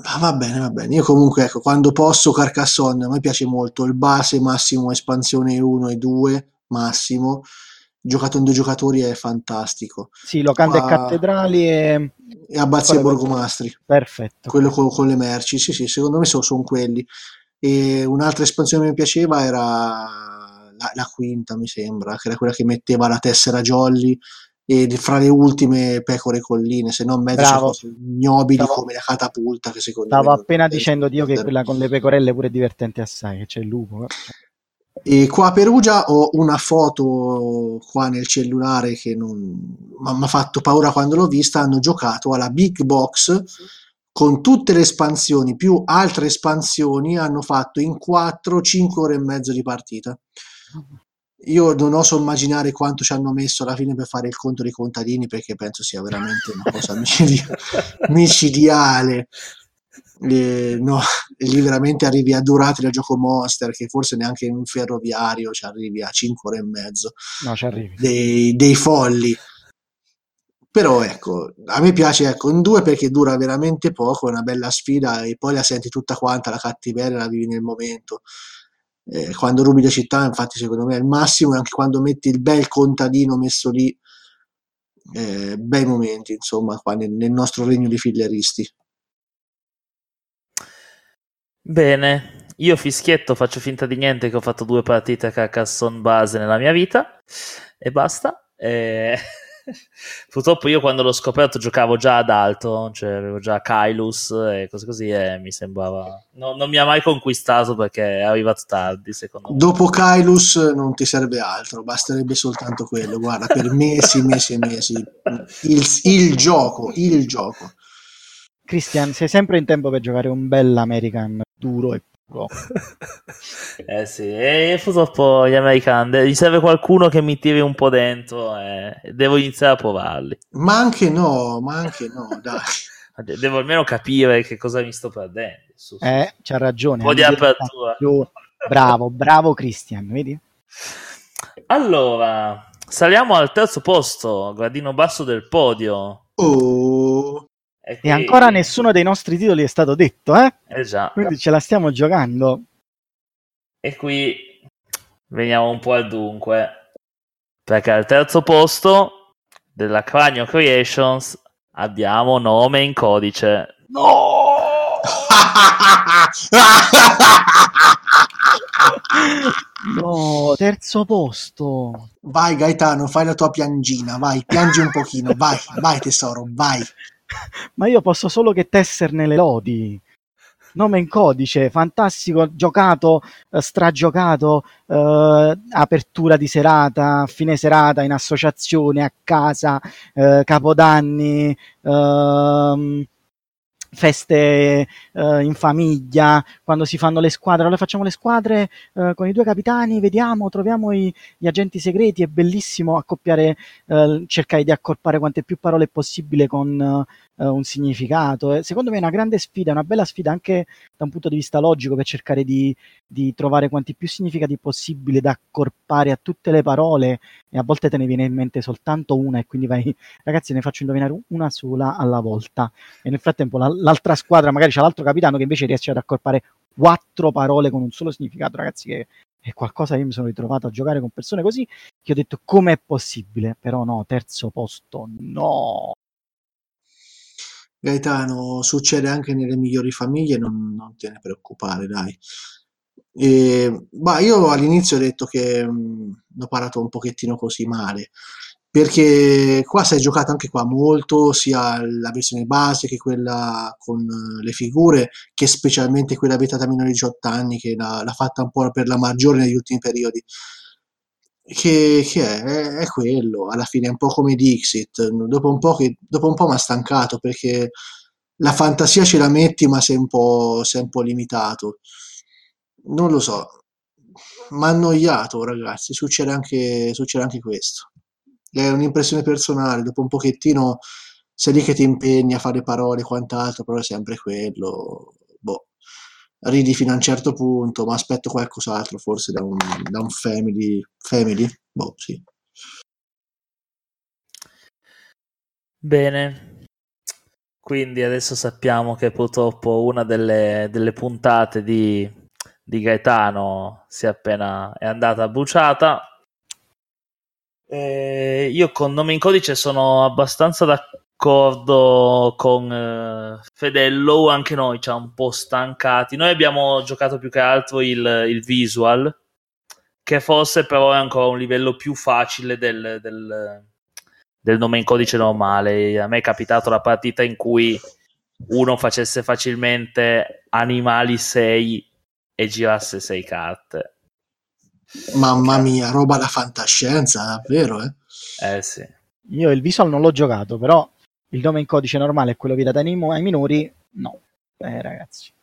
Ah, va bene, va bene. Io comunque, ecco, quando posso Carcassonne, a me piace molto il base, massimo espansione 1 e 2, massimo giocato in due giocatori è fantastico. Sì, locande e cattedrali e... e Abbazia e Borgomastri. Perfetto. Quello con, con, le merci, sì, sì, secondo me sono, sono quelli. E un'altra espansione che mi piaceva era la, la, quinta, mi sembra, che era quella che metteva la tessera Jolly e fra le ultime pecore colline, se non mezzo Bravo. ignobili Stavo... come la catapulta che secondo Stavo appena dicendo io che quella con le pecorelle pure è divertente assai, che c'è il lupo. E qua a Perugia ho una foto qua nel cellulare che mi ha fatto paura quando l'ho vista. Hanno giocato alla Big Box con tutte le espansioni più altre espansioni. Hanno fatto in 4-5 ore e mezzo di partita. Io non oso immaginare quanto ci hanno messo alla fine per fare il conto dei contadini perché penso sia veramente una cosa micidiale eh, no, lì veramente arrivi a durate del gioco Monster che forse neanche in un ferroviario ci arrivi a 5 ore e mezzo no, ci arrivi. Dei, dei folli però ecco, a me piace ecco, in due perché dura veramente poco, è una bella sfida e poi la senti tutta quanta, la cattiveria la vivi nel momento. Eh, quando rubi le città, infatti, secondo me è il massimo, e anche quando metti il bel contadino messo lì, eh, bei momenti, insomma, qua nel, nel nostro regno di filleristi. Bene, io fischietto, faccio finta di niente che ho fatto due partite a Carcassonne base nella mia vita e basta. E... Purtroppo io quando l'ho scoperto giocavo già ad alto, cioè avevo già Kylus e cose così e mi sembrava... No, non mi ha mai conquistato perché è arrivato tardi, secondo me. Dopo Kylus non ti serve altro, basterebbe soltanto quello, guarda, per mesi, mesi e mesi. Il, il gioco, il gioco. Christian, sei sempre in tempo per giocare un bel American duro e puro. eh sì, e purtroppo gli American gli serve qualcuno che mi tiri un po' dentro e devo iniziare a provarli. Ma anche no, ma anche no, dai. Devo almeno capire che cosa mi sto perdendo. Su, su. Eh, c'ha ragione. Un po' di apertura. Bravo, bravo Christian, vedi? Allora, saliamo al terzo posto, gradino basso del podio. Oh. E, e, ancora nessuno dei nostri titoli è stato detto, eh? Già. Quindi ce la stiamo giocando. E qui veniamo un po' al dunque. Perché al terzo posto della Cranio Creations abbiamo nome in codice. No! no, terzo posto. Vai Gaetano, fai la tua piangina, vai, piangi un pochino, vai, vai tesoro, vai. ma io posso solo che tesserne le lodi. Nome in codice, fantastico, giocato, eh, stragiocato, eh, apertura di serata, fine serata, in associazione, a casa, eh, capodanni, ehm, feste uh, in famiglia, quando si fanno le squadre, allora facciamo le squadre uh, con i due capitani, vediamo, troviamo i, gli agenti segreti, è bellissimo accoppiare, uh, cercare di accorpare quante più parole possibile con uh, un significato. Secondo me è una grande sfida, una bella sfida anche da un punto di vista logico per cercare di, di trovare quanti più significati possibile da accorpare a tutte le parole e a volte te ne viene in mente soltanto una e quindi vai, ragazzi ne faccio indovinare una sola alla volta e nel frattempo la, l'altra squadra magari c'è l'altro capitano che invece riesce ad accorpare quattro parole con un solo significato, ragazzi che è qualcosa io mi sono ritrovato a giocare con persone così che ho detto com'è possibile, però no, terzo posto, no. Gaetano, succede anche nelle migliori famiglie, non, non te ne preoccupare, dai. E, bah, io all'inizio ho detto che mh, ho parlato un pochettino così male, perché qua si è giocato anche qua molto, sia la versione base che quella con le figure, che specialmente quella vietata a minori di 18 anni, che l'ha fatta un po' per la maggiore negli ultimi periodi che, che è, è, quello, alla fine è un po' come Dixit, dopo un po', che, dopo un po' mi ha stancato perché la fantasia ce la metti ma sei un po', sei un po limitato. Non lo so, mi ha annoiato ragazzi, succede anche, succede anche questo. È un'impressione personale, dopo un pochettino sei lì che ti impegni a fare parole e quant'altro, però è sempre quello. Ridi fino a un certo punto, ma aspetto qualcos'altro forse da un, da un family, family? Boh, sì. Bene, quindi adesso sappiamo che purtroppo una delle, delle puntate di, di, Gaetano si è appena è andata bruciata. E io con nome in codice sono abbastanza d'accordo d'accordo con eh, Fedello, anche noi ci ha un po' stancati. Noi abbiamo giocato più che altro il, il visual, che forse però è ancora un livello più facile del, del, del nome in codice normale. A me è capitato la partita in cui uno facesse facilmente animali 6 e girasse 6 carte. Mamma mia, roba da fantascienza, davvero, eh? Eh sì. Io il visual non l'ho giocato, però il nome in codice normale è quello vietato ai, ai minori, no. Eh, ragazzi.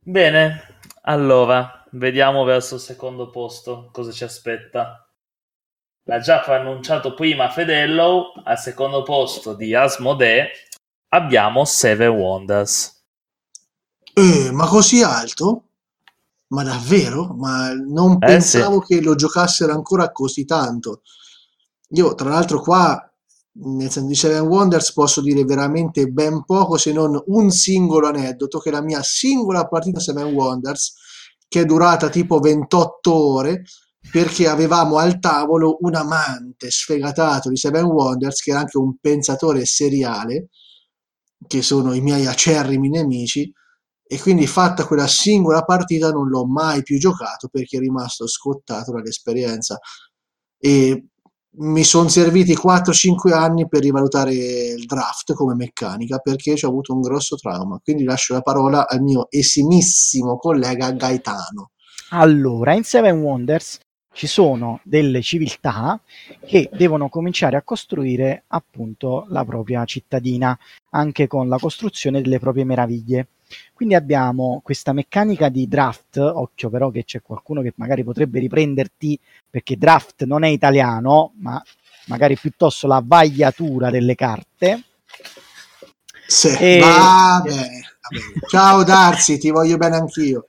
Bene, allora, vediamo verso il secondo posto cosa ci aspetta. L'ha già annunciato prima Fedello, al secondo posto di Asmodee abbiamo Seven Wonders. Eh, ma così alto? Ma davvero? Ma non eh, pensavo sì. che lo giocassero ancora così tanto. Io, tra l'altro, qua nel senso di Seven Wonders posso dire veramente ben poco se non un singolo aneddoto che la mia singola partita Seven Wonders che è durata tipo 28 ore perché avevamo al tavolo un amante sfegatato di Seven Wonders che era anche un pensatore seriale che sono i miei acerrimi nemici e quindi fatta quella singola partita non l'ho mai più giocato perché è rimasto scottato dall'esperienza. E mi sono serviti 4-5 anni per rivalutare il draft come meccanica perché ho avuto un grosso trauma. Quindi lascio la parola al mio esimissimo collega Gaetano. Allora, in Seven Wonders ci sono delle civiltà che devono cominciare a costruire appunto la propria cittadina, anche con la costruzione delle proprie meraviglie. Quindi abbiamo questa meccanica di draft, occhio però che c'è qualcuno che magari potrebbe riprenderti perché draft non è italiano, ma magari piuttosto la vagliatura delle carte. Sì, e... vabbè, Ciao Darsi, ti voglio bene anch'io.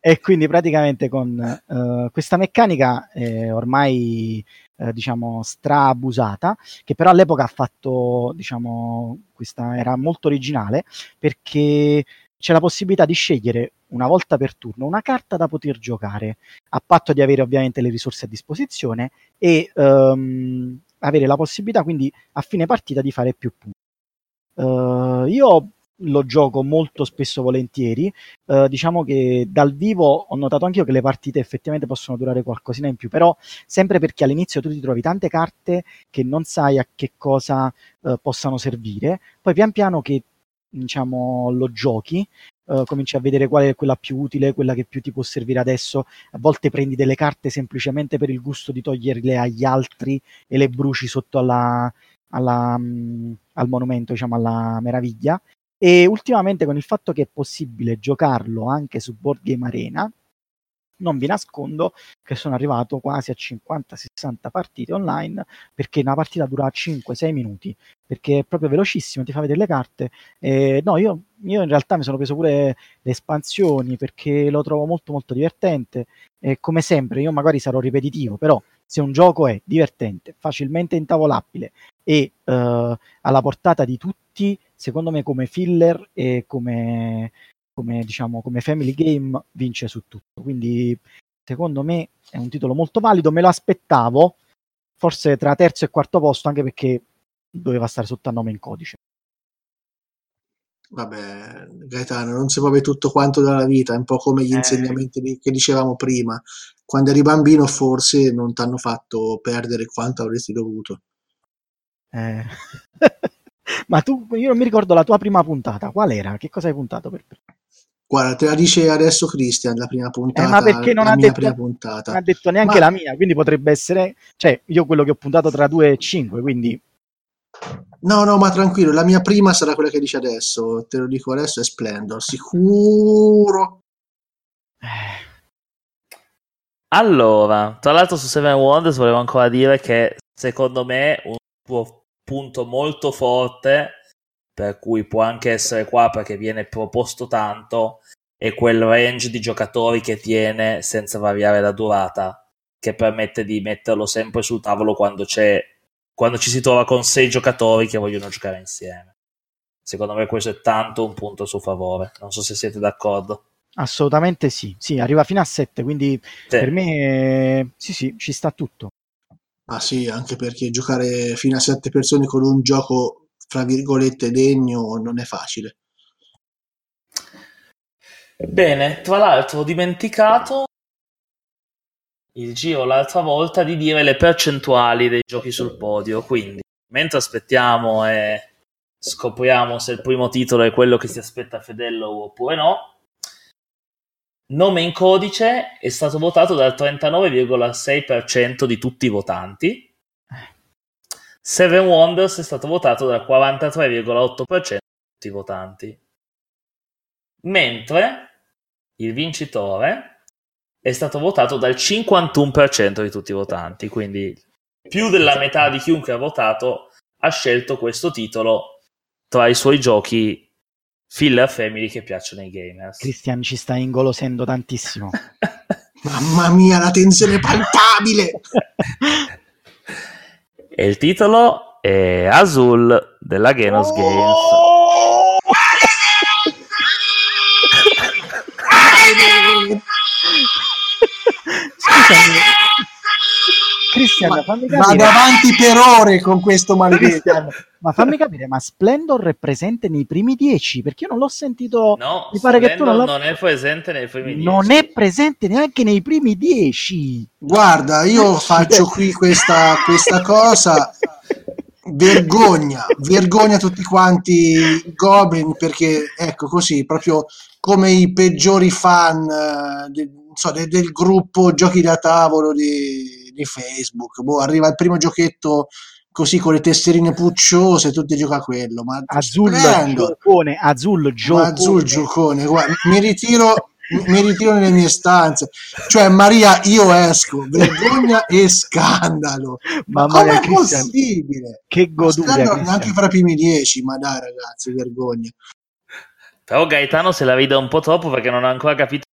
E quindi praticamente con uh, questa meccanica eh, ormai eh, diciamo straabusata, che però all'epoca ha fatto, diciamo, questa era molto originale perché c'è la possibilità di scegliere una volta per turno una carta da poter giocare, a patto di avere ovviamente le risorse a disposizione e um, avere la possibilità quindi a fine partita di fare più punti. Uh, io lo gioco molto spesso volentieri. Uh, diciamo che dal vivo ho notato anche io che le partite effettivamente possono durare qualcosina in più, però sempre perché all'inizio tu ti trovi tante carte che non sai a che cosa uh, possano servire, poi pian piano che diciamo lo giochi Uh, cominci a vedere qual è quella più utile, quella che più ti può servire adesso. A volte prendi delle carte semplicemente per il gusto di toglierle agli altri e le bruci sotto alla, alla, um, al monumento, diciamo alla meraviglia. E ultimamente con il fatto che è possibile giocarlo anche su Board Game Arena, non vi nascondo che sono arrivato quasi a 50-60 partite online perché una partita dura 5-6 minuti perché è proprio velocissimo, ti fa vedere le carte. Eh, no, io, io, in realtà mi sono preso pure le espansioni perché lo trovo molto molto divertente e come sempre io magari sarò ripetitivo, però se un gioco è divertente, facilmente intavolabile e eh, alla portata di tutti, secondo me come filler e come, come, diciamo, come family game vince su tutto. Quindi secondo me è un titolo molto valido, me lo aspettavo, forse tra terzo e quarto posto, anche perché doveva stare sotto a nome in codice. Vabbè, Gaetano, non si può avere tutto quanto dalla vita, è un po' come gli eh. insegnamenti che dicevamo prima. Quando eri bambino forse non ti hanno fatto perdere quanto avresti dovuto. Eh. Ma tu, io non mi ricordo la tua prima puntata, qual era? Che cosa hai puntato per prima? Guarda, te la dice adesso Christian, la prima puntata. Eh, ma perché non ha, detto, non ha, detto, neanche ma... la mia, quindi potrebbe essere... Cioè, io quello che ho puntato tra 2 e 5, quindi... No, no, ma tranquillo, la mia prima sarà quella che dice adesso, te lo dico adesso, è Splendor, sicuro. Allora, tra l'altro su Seven Wonders volevo ancora dire che secondo me un tuo punto molto forte per cui può anche essere qua perché viene proposto tanto, è quel range di giocatori che tiene senza variare la durata, che permette di metterlo sempre sul tavolo quando c'è quando ci si trova con sei giocatori che vogliono giocare insieme. Secondo me questo è tanto un punto a suo favore. Non so se siete d'accordo. Assolutamente sì, sì, arriva fino a 7, quindi sì. per me sì, sì, ci sta tutto. Ah sì, anche perché giocare fino a 7 persone con un gioco fra virgolette degno non è facile. Bene, tra l'altro ho dimenticato il giro l'altra volta di dire le percentuali dei giochi sul podio, quindi mentre aspettiamo e scopriamo se il primo titolo è quello che si aspetta Fedello oppure no, nome in codice è stato votato dal 39,6% di tutti i votanti Seven Wonders è stato votato dal 43,8% di tutti i votanti. Mentre il vincitore è stato votato dal 51% di tutti i votanti, quindi più della metà di chiunque ha votato ha scelto questo titolo tra i suoi giochi filler family che piacciono ai gamers. Christian ci sta ingolosendo tantissimo. Mamma mia, la tensione palpabile! E il titolo è Azul della Genos oh! Games. Scusami. Cristian, ma, fammi capire. Vado avanti per ore con questo maledetto. ma fammi capire, ma Splendor è presente nei primi dieci? Perché io non l'ho sentito. No, mi pare che tu non, non è presente nei primi dieci. Non è presente neanche nei primi dieci. Guarda, io faccio qui questa, questa cosa. Vergogna, vergogna tutti quanti Goblin perché ecco così, proprio come i peggiori fan eh, de, so, de, del gruppo giochi da tavolo di, di Facebook. Boh, arriva il primo giochetto così con le tesserine pucciose, tutti gioca a quello. Ma Azul giocone, Azul giocone. Azul giocone. Guarda, mi ritiro mi ritiro nelle mie stanze. Cioè, Maria, io esco, vergogna e scandalo. Ma come è possibile? Che goduria. Anche fra i primi dieci, ma dai ragazzi, vergogna. Però Gaetano se la ride un po' troppo perché non ha ancora capito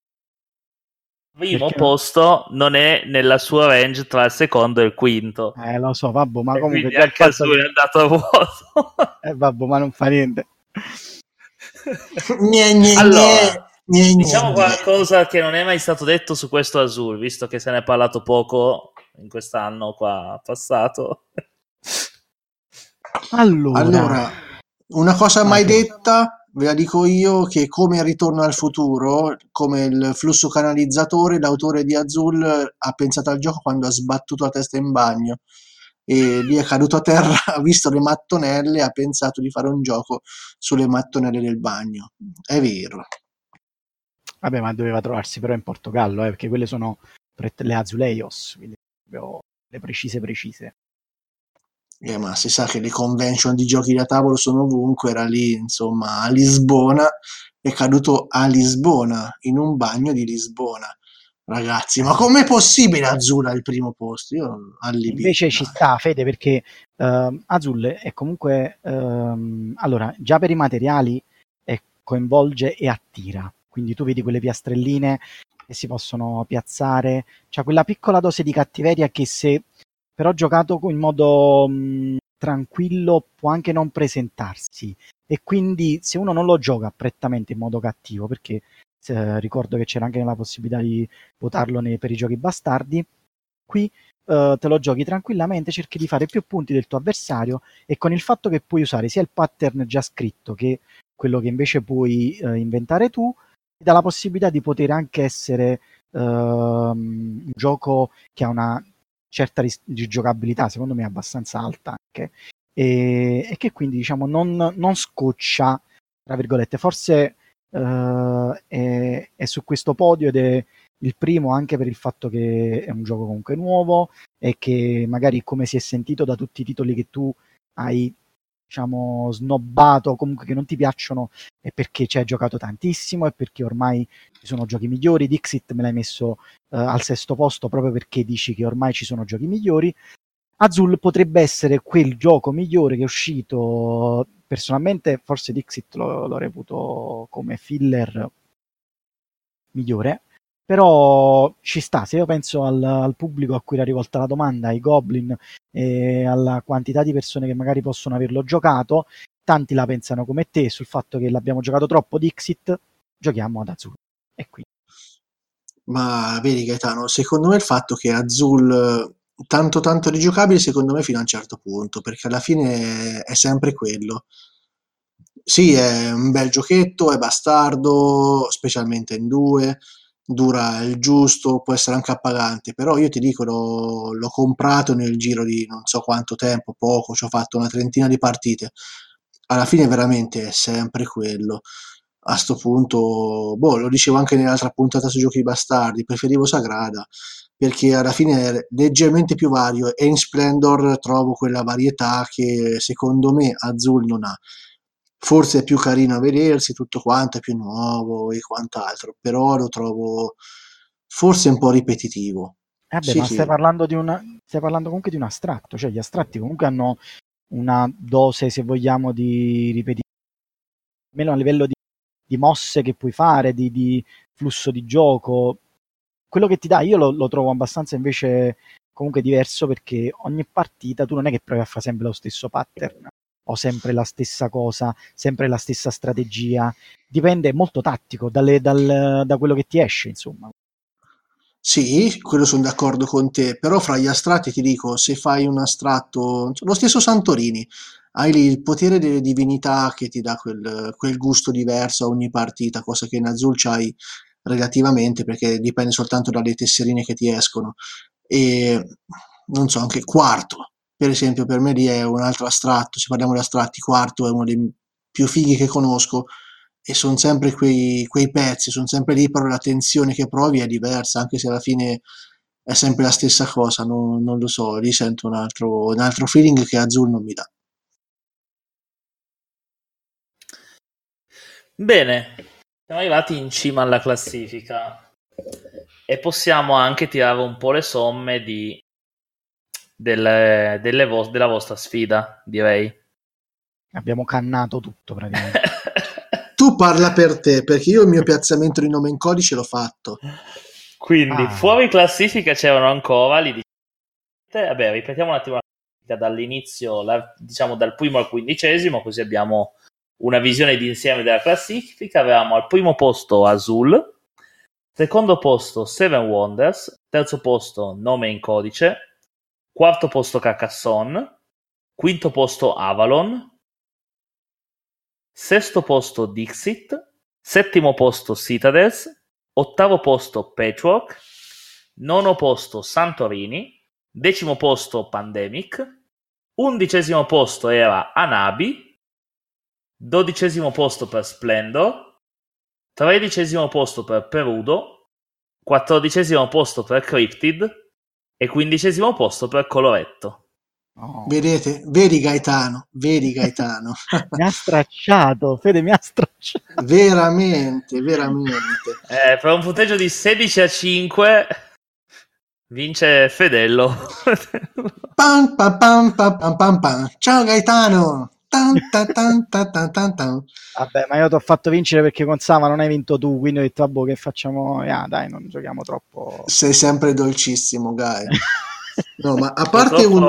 primo Perché? posto non è nella sua range tra il secondo e il quinto. Eh, lo so, vabbè, ma e comunque già anche fatto... è andato a vuoto. eh, vabbè, ma non fa niente. gne, gne, allora, gne, diciamo qualcosa che non è mai stato detto su questo Azul, visto che se ne è parlato poco in quest'anno qua passato. allora, allora una cosa mai detta Ve la dico io che come Ritorno al futuro, come il flusso canalizzatore, l'autore di Azul ha pensato al gioco quando ha sbattuto la testa in bagno e lì è caduto a terra, ha visto le mattonelle ha pensato di fare un gioco sulle mattonelle del bagno. È vero. Vabbè, ma doveva trovarsi però in Portogallo, eh, perché quelle sono le Azuleios, quindi le precise precise. Eh, ma si sa che le convention di giochi da tavolo sono ovunque, era lì, insomma, a Lisbona, è caduto a Lisbona, in un bagno di Lisbona. Ragazzi, ma com'è possibile Azul al primo posto? Io allibito. Invece ci sta, Fede, perché uh, Azul è comunque... Uh, allora, già per i materiali è, coinvolge e attira. Quindi tu vedi quelle piastrelline che si possono piazzare. C'è quella piccola dose di cattiveria che se però giocato in modo mh, tranquillo può anche non presentarsi. E quindi se uno non lo gioca prettamente in modo cattivo, perché eh, ricordo che c'era anche la possibilità di votarlo nei, per i giochi bastardi. Qui eh, te lo giochi tranquillamente, cerchi di fare più punti del tuo avversario e con il fatto che puoi usare sia il pattern già scritto che quello che invece puoi eh, inventare tu, ti dà la possibilità di poter anche essere ehm, un gioco che ha una certa ris- giocabilità, secondo me abbastanza alta anche, e, e che quindi diciamo non, non scoccia, tra virgolette, forse uh, è, è, su questo podio ed è il primo anche per il fatto che è un gioco comunque nuovo e che magari come si è sentito da tutti i titoli che tu hai diciamo snobbato comunque che non ti piacciono è perché ci hai giocato tantissimo e perché ormai ci sono giochi migliori. Dixit me l'hai messo uh, al sesto posto proprio perché dici che ormai ci sono giochi migliori. Azul potrebbe essere quel gioco migliore che è uscito. Personalmente forse Dixit lo, lo reputo come filler migliore però ci sta, se io penso al, al, pubblico a cui era rivolta la domanda, ai goblin e alla quantità di persone che magari possono averlo giocato, tanti la pensano come te sul fatto che l'abbiamo giocato troppo Dixit, giochiamo ad Azul. E qui. Ma vedi Gaetano, secondo me il fatto che Azul tanto tanto rigiocabile secondo me fino a un certo punto, perché alla fine è sempre quello. Sì, è un bel giochetto, è bastardo, specialmente in due, dura il giusto, può essere anche appagante, però io ti dico, l'ho, l'ho comprato nel giro di non so quanto tempo, poco, ci ho fatto una trentina di partite. Alla fine veramente è sempre quello. A sto punto, boh, lo dicevo anche nell'altra puntata su giochi bastardi, preferivo Sagrada perché alla fine è leggermente più vario e in Splendor trovo quella varietà che secondo me Azul non ha. Forse è più carino a vedersi, tutto quanto è più nuovo e quant'altro, però lo trovo forse un po' ripetitivo. Eh beh, sì, ma sì. Stai, parlando di una, stai parlando comunque di un astratto, cioè gli astratti comunque hanno una dose, se vogliamo, di ripetitività, almeno a livello di, di mosse che puoi fare, di, di flusso di gioco, quello che ti dà io lo, lo, trovo abbastanza invece comunque diverso perché ogni partita tu non è che provi a fare sempre lo stesso pattern o sempre la stessa cosa, sempre la stessa strategia, dipende, molto tattico dalle, dal, da quello che ti esce, insomma. Sì, quello sono d'accordo con te, però fra gli astratti ti dico, se fai un astratto, lo stesso Santorini, hai lì il potere delle divinità che ti dà quel, quel gusto diverso a ogni partita, cosa che in Azul c'hai relativamente perché dipende soltanto dalle tesserine che ti escono. E non so anche quarto per esempio per me lì è un altro astratto se parliamo di astratti quarto è uno dei più fighi che conosco e sono sempre quei, quei pezzi sono sempre lì però la tensione che provi è diversa anche se alla fine è sempre la stessa cosa non, non lo so lì sento un altro, un altro feeling che Azul non mi dà. Bene, siamo arrivati in cima alla classifica e possiamo anche tirare un po' le somme di, delle, delle vo- della vostra sfida, direi. Abbiamo cannato tutto praticamente. tu parla per te, perché io il mio piazzamento di nome in codice l'ho fatto. Quindi, ah. fuori classifica c'erano ancora lì. Vabbè, ripetiamo un attimo dall'inizio, la, diciamo dal primo al quindicesimo, così abbiamo una visione d'insieme della classifica, avevamo al primo posto Azul, secondo posto Seven Wonders, terzo posto Nome in Codice, quarto posto Carcassonne, quinto posto Avalon, sesto posto Dixit, settimo posto Citadels, ottavo posto Patchwork, nono posto Santorini, decimo posto Pandemic, undicesimo posto era Anabi, dodicesimo posto per Splendor, tredicesimo posto per Perudo, quattordicesimo posto per Cryptid e quindicesimo posto per Coloretto. Oh. Vedete? Vedi Gaetano, vedi Gaetano. mi ha stracciato, Fede mi ha stracciato. veramente, veramente. Eh, per un punteggio di 16 a 5 vince Fedello. pam, pam, pam, pam, pam, pam. Ciao Gaetano. Tan, tan, tan, Vabbè, ma io ti ho fatto vincere perché con Sama non hai vinto tu, quindi ho detto, vabbè, che facciamo? Ah, dai, non giochiamo troppo. Sei sempre dolcissimo, Gai. No, ma a parte un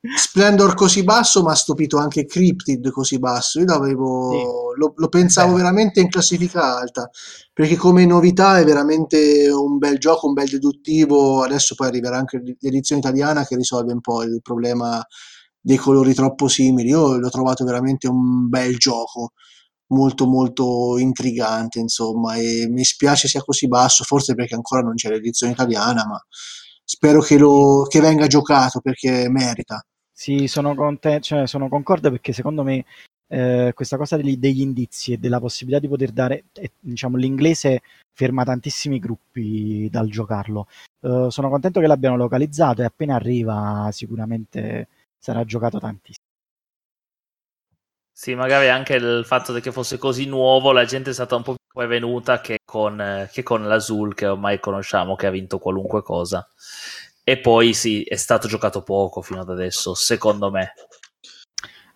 Splendor così basso mi ha stupito anche Cryptid così basso. Io l'avevo, sì. lo, lo, pensavo Beh. veramente in classifica alta perché come novità è veramente un bel gioco, un bel deduttivo. Adesso poi arriverà anche l'edizione italiana che risolve un po' il problema dei colori troppo simili. Io l'ho trovato veramente un bel gioco, molto molto intrigante, insomma, e mi spiace sia così basso, forse perché ancora non c'è l'edizione italiana, ma spero che, lo, che venga giocato perché merita. Sì, sono, conte- cioè, sono concorde perché secondo me eh, questa cosa degli, degli, indizi e della possibilità di poter dare, eh, diciamo, l'inglese ferma tantissimi gruppi dal giocarlo. Eh, sono contento che l'abbiano localizzato e appena arriva sicuramente sarà giocato tantissimo. Sì, magari anche il fatto che fosse così nuovo, la gente è stata un po' più prevenuta che con, che con l'Azul, che ormai conosciamo, che ha vinto qualunque cosa. E poi sì, è stato giocato poco fino ad adesso, secondo me.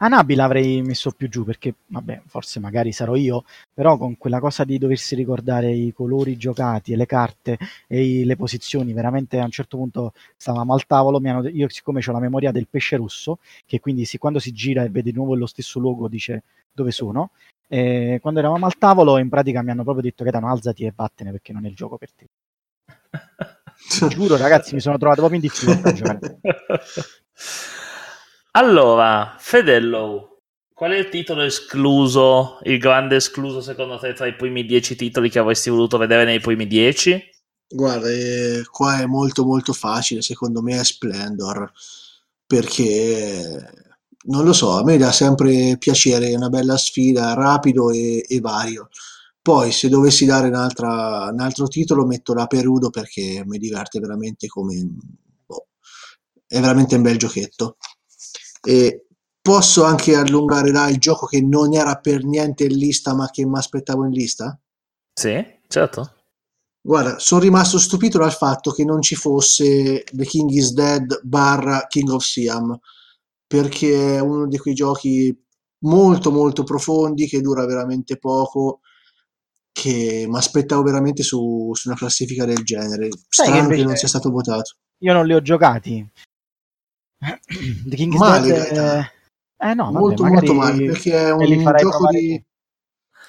Anabi l'avrei messo più giù perché, vabbè, forse magari sarò io, però con quella cosa di doversi ricordare i colori giocati e le carte e i, le posizioni, veramente a un certo punto stavamo al tavolo, hanno, io siccome ho la memoria del pesce rosso, che quindi si, quando si gira e vede di nuovo lo stesso luogo dice dove sono, e quando eravamo al tavolo in pratica mi hanno proprio detto che alzati e vattene perché non è il gioco per te. Giuro ragazzi mi sono trovato proprio in difficoltà a giocare. Allora, Fedello, qual è il titolo escluso, il grande escluso secondo te tra i primi dieci titoli che avresti voluto vedere nei primi dieci? Guarda, eh, qua è molto molto facile, secondo me è Splendor, perché non lo so, a me dà sempre piacere, una bella sfida, rapido e, e vario. Poi se dovessi dare un altro titolo metto la Perudo perché mi diverte veramente come... Boh, è veramente un bel giochetto. E posso anche allungare là il gioco che non era per niente in lista, ma che mi aspettavo in lista? Sì, certo. Guarda, sono rimasto stupito dal fatto che non ci fosse The King is Dead barra King of Siam, perché è uno di quei giochi molto molto profondi che dura veramente poco che mi aspettavo veramente su, su, una classifica del genere strano che, che non sia stato votato io non li ho giocati The King's male, Dead eh, no, vabbè, molto molto male perché è un gioco di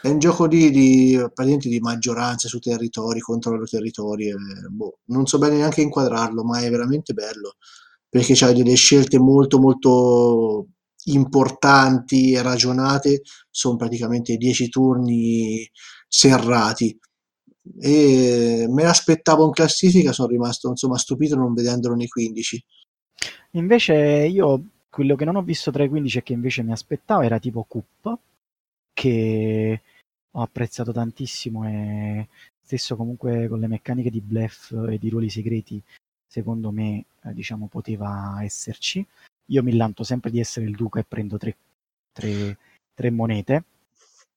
è un gioco di, di, di, maggioranza su territori, controllo territori. E, boh, non so bene neanche inquadrarlo, ma è veramente bello perché c'hai delle scelte molto molto importanti e ragionate. Sono praticamente 10 turni serrati. E me l'aspettavo in classifica, sono rimasto insomma stupito non vedendolo nei 15. Invece io quello che non ho visto tra i 15 e che invece mi aspettavo era tipo Coop, che ho apprezzato tantissimo e stesso comunque con le meccaniche di bluff e di ruoli segreti, secondo me eh, diciamo poteva esserci. Io mi lanto sempre di essere il duca e prendo tre, tre, tre monete.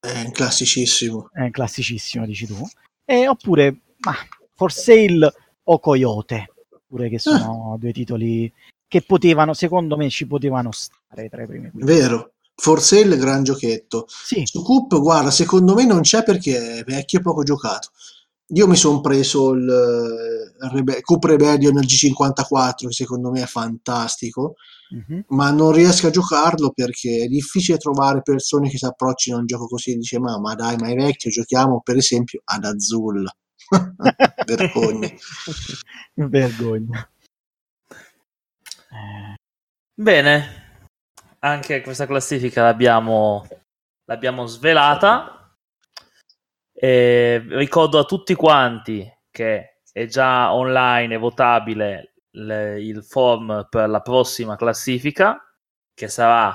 È classicissimo. È un classicissimo, dici tu. E oppure ma, For Sale o Coyote, pure che sono ah. due titoli che potevano, secondo me, ci potevano stare tra i primi. Vero. Forse il gran giochetto. Sì. Su Coop, guarda, secondo me non c'è perché è vecchio e poco giocato. Io mi sono preso il, il Rebe- Coop Rebellion G54, che secondo me è fantastico, mm-hmm. ma non riesco a giocarlo perché è difficile trovare persone che si approccino a un gioco così e dice ma, ma dai, ma è vecchio, giochiamo per esempio ad Azul. Vergogna. Vergogna. Bene, anche questa classifica l'abbiamo, l'abbiamo svelata. E ricordo a tutti quanti che è già online e votabile le, il form per la prossima classifica, che sarà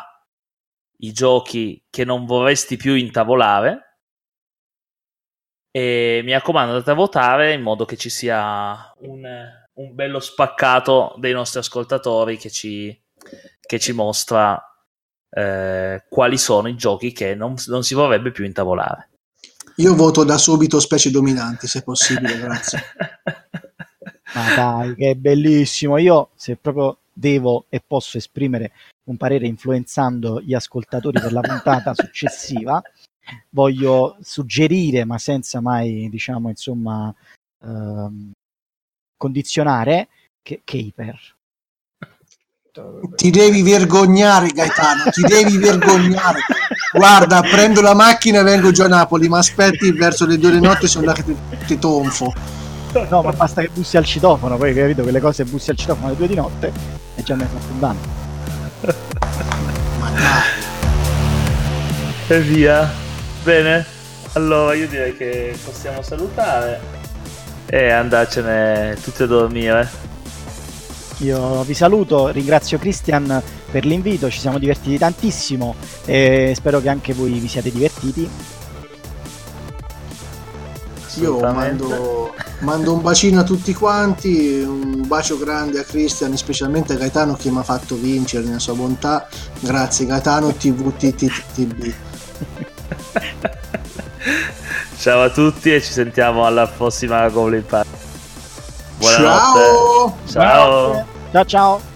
i giochi che non vorresti più intavolare. E mi raccomando, andate a votare in modo che ci sia un, un bello spaccato dei nostri ascoltatori che ci, che ci mostra eh, quali sono i giochi che non, non si vorrebbe più intavolare. Io voto da subito specie dominanti, se possibile, grazie. Ma dai, che bellissimo. Io, se proprio devo e posso esprimere un parere influenzando gli ascoltatori per la puntata successiva, voglio suggerire, ma senza mai, diciamo, insomma, ehm, condizionare, che Caper. Ti devi vergognare, Gaetano, ti devi vergognare. Guarda, prendo la macchina e vengo giù a Napoli, ma aspetti verso le due di notte sono là che ti, ti tonfo. No, ma basta che bussi al citofono, poi capito che le cose bussi al citofono alle due di notte e già mi hai fatto un danno. Ma dai. E via. Bene, allora io direi che possiamo salutare e andarcene tutti a dormire. Io vi saluto, ringrazio Christian per l'invito, ci siamo divertiti tantissimo e spero che anche voi vi siate divertiti. Io mando, mando un bacino a tutti quanti, un bacio grande a Christian, specialmente a Gaetano che mi ha fatto vincere nella sua bontà. Grazie Gaetano TVTTTB. Ciao a tutti e ci sentiamo alla prossima Goblin Party. Buonanotte. Ciao! Ciao. Ciao ciao!